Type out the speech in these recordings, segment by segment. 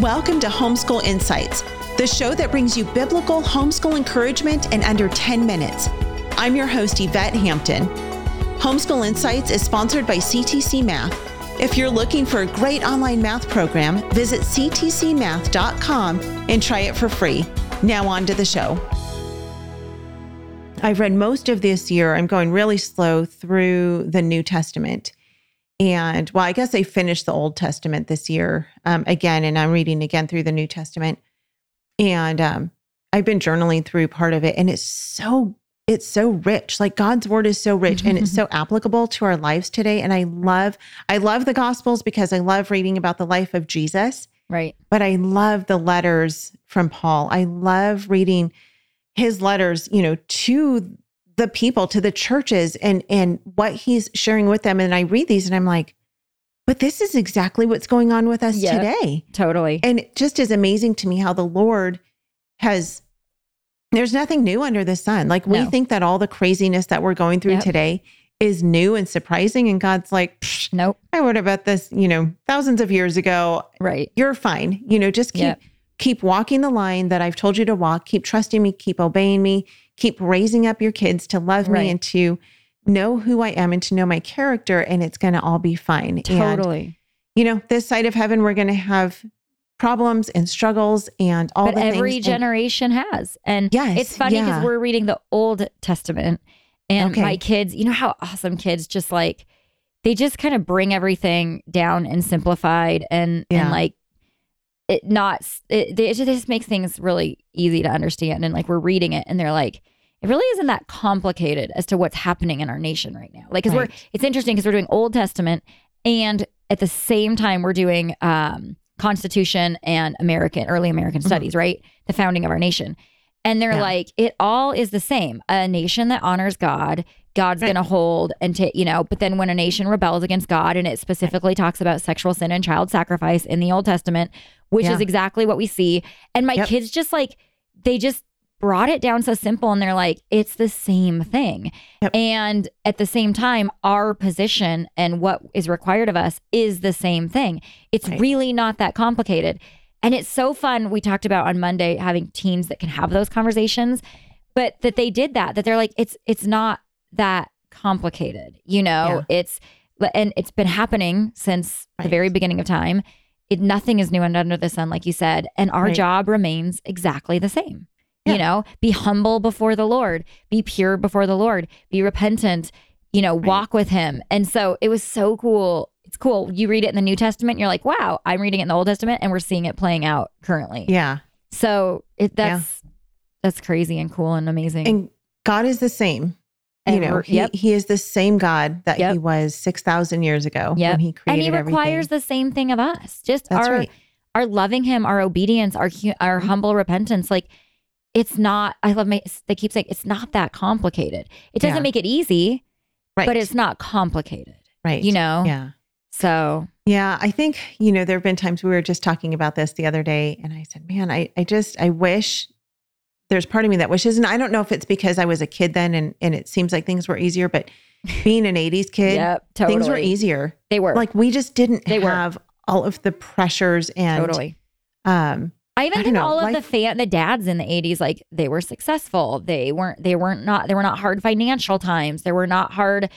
Welcome to Homeschool Insights, the show that brings you biblical homeschool encouragement in under 10 minutes. I'm your host, Yvette Hampton. Homeschool Insights is sponsored by CTC Math. If you're looking for a great online math program, visit ctcmath.com and try it for free. Now, on to the show. I've read most of this year. I'm going really slow through the New Testament. And well, I guess I finished the Old Testament this year um, again, and I'm reading again through the New Testament. And um, I've been journaling through part of it, and it's so it's so rich. Like God's word is so rich and it's so applicable to our lives today. And I love I love the Gospels because I love reading about the life of Jesus. Right. But I love the letters from Paul. I love reading his letters, you know, to the people to the churches and and what he's sharing with them and i read these and i'm like but this is exactly what's going on with us today Totally. and it just is amazing to me how the lord has there's nothing new under the sun like we No. think that all the craziness that we're going through Yep. today is new and surprising and god's like Nope. i wrote about this you know thousands of years ago Right. you're fine. You know, just keep Yep. Keep walking the line that I've told you to walk. Keep trusting me, keep obeying me, keep raising up your kids to love me and to know who I am and to know my character and it's going to all be fine. And Totally. you know, this side of heaven we're going to have problems and struggles and all but the every things. And- generation has. And Yes, it's funny because yeah. we're reading the Old Testament and Okay. my kids, you know how awesome kids just like they just kind of bring everything down and simplified and Yeah. and like it not it, it just makes things really easy to understand and like we're reading it and they're like it really isn't that complicated as to what's happening in our nation right now like because we're it's interesting because we're doing old testament and at the same time we're doing um constitution and american early american studies right the founding of our nation and they're Mm-hmm. Yeah. like it all is the same a nation that honors god god's Right. gonna hold and to, you know but then when a nation rebels against god and it specifically talks about sexual sin and child sacrifice in the old testament which Yeah. is exactly what we see. And my Yep. kids just like they just brought it down so simple and they're like it's the same thing. Yep. and at the same time our position and what is required of us is the same thing. It's Right. really not that complicated. And it's so fun. We talked about on monday having teens that can have those conversations but that they did that that they're like it's it's not that complicated you know? It's and it's been happening since the very beginning of time it, nothing is new and under the sun like you said and our Right. job remains exactly the same Yeah. you know be humble before the lord be pure before the lord be repentant you know walk with him and so it was so cool it's cool you read it in the new testament you're like wow i'm reading it in the old testament and we're seeing it playing out currently yeah. so it that's that's crazy and cool and amazing And God is the same. You know, he, yep. he is the same God that Yep. he was 6,000 years ago Yep. when he created and he requires everything. the same thing of us just That's our right. our loving him our obedience our our Mhm. humble repentance like it's not i love my they keep saying it's not that complicated it doesn't Yeah. make it easy Right. but it's not complicated right. you know Yeah. so Yeah, I think, you know, there have been times we were just talking about this the other day and I said, man, I, I just, I wish there's part of me that wishes, and I don't know if it's because I was a kid then and, and it seems like things were easier, but being an 80s kid, yep totally things were easier. they were Like we just didn't They were. have all of the pressures and, totally um, I even I think know, all of the fan the dads in the 80s like they were successful. They weren't they weren't not there were not hard financial times. There were not hard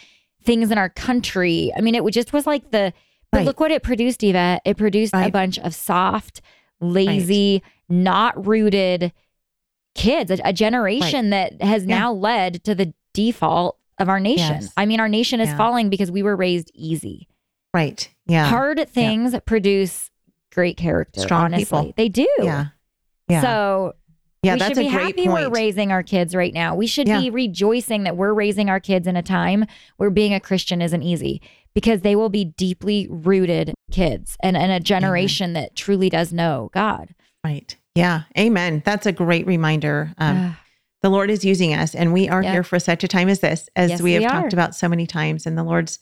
things in our country. I mean it just was like the but Right. look what it produced Eva. It produced a bunch of soft, lazy, not rooted kids, a, a generation that has Yeah. now led to the default of our nation. Yes. I mean our nation is Yeah. falling because we were raised easy. right. Yeah. Hard things produce great character, Strong honestly. people. They do. Yeah. Yeah. So yeah. we That's should a be great happy point. we're raising our kids right now. We should Yeah. be rejoicing that we're raising our kids in a time where being a Christian isn't easy because they will be deeply rooted kids and, and a generation that truly does know God. right. Yeah. Amen. That's a great reminder. Um, Ah, the Lord is using us, and we are Yep. here for such a time as this, as Yes, we have we talked about so many times. And the Lord's,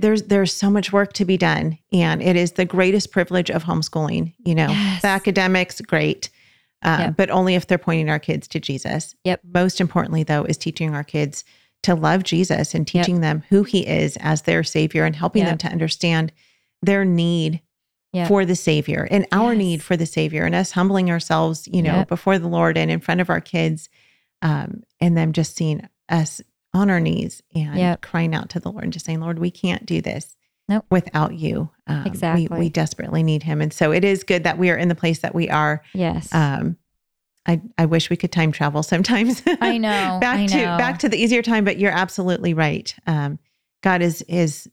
there's there's so much work to be done, and it is the greatest privilege of homeschooling. You know, Yes. the academics, great, uh, Yep. but only if they're pointing our kids to Jesus. Yep. Most importantly, though, is teaching our kids to love Jesus and teaching them who He is as their Savior, and helping them to understand their need yep. for the Savior and our yes. need for the Savior and us humbling ourselves, you know, yep. before the Lord and in front of our kids, um, and them just seeing us on our knees and yep. crying out to the Lord and just saying, Lord, we can't do this nope. without you. Um, exactly. We, we, desperately need him. And so it is good that we are in the place that we are. Yes. Um, I, I wish we could time travel sometimes. I know. back I to back to the easier time, but you're absolutely right. Um, God is is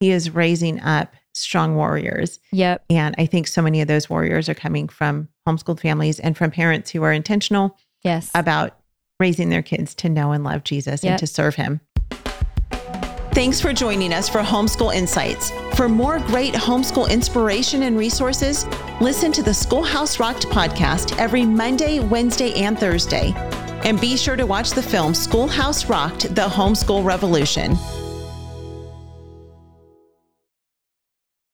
He is raising up strong warriors. Yep. And I think so many of those warriors are coming from homeschooled families and from parents who are intentional yes. about raising their kids to know and love Jesus yep. and to serve him. Thanks for joining us for Homeschool Insights. For more great homeschool inspiration and resources, listen to the Schoolhouse Rocked podcast every Monday, Wednesday, and Thursday. And be sure to watch the film Schoolhouse Rocked The Homeschool Revolution.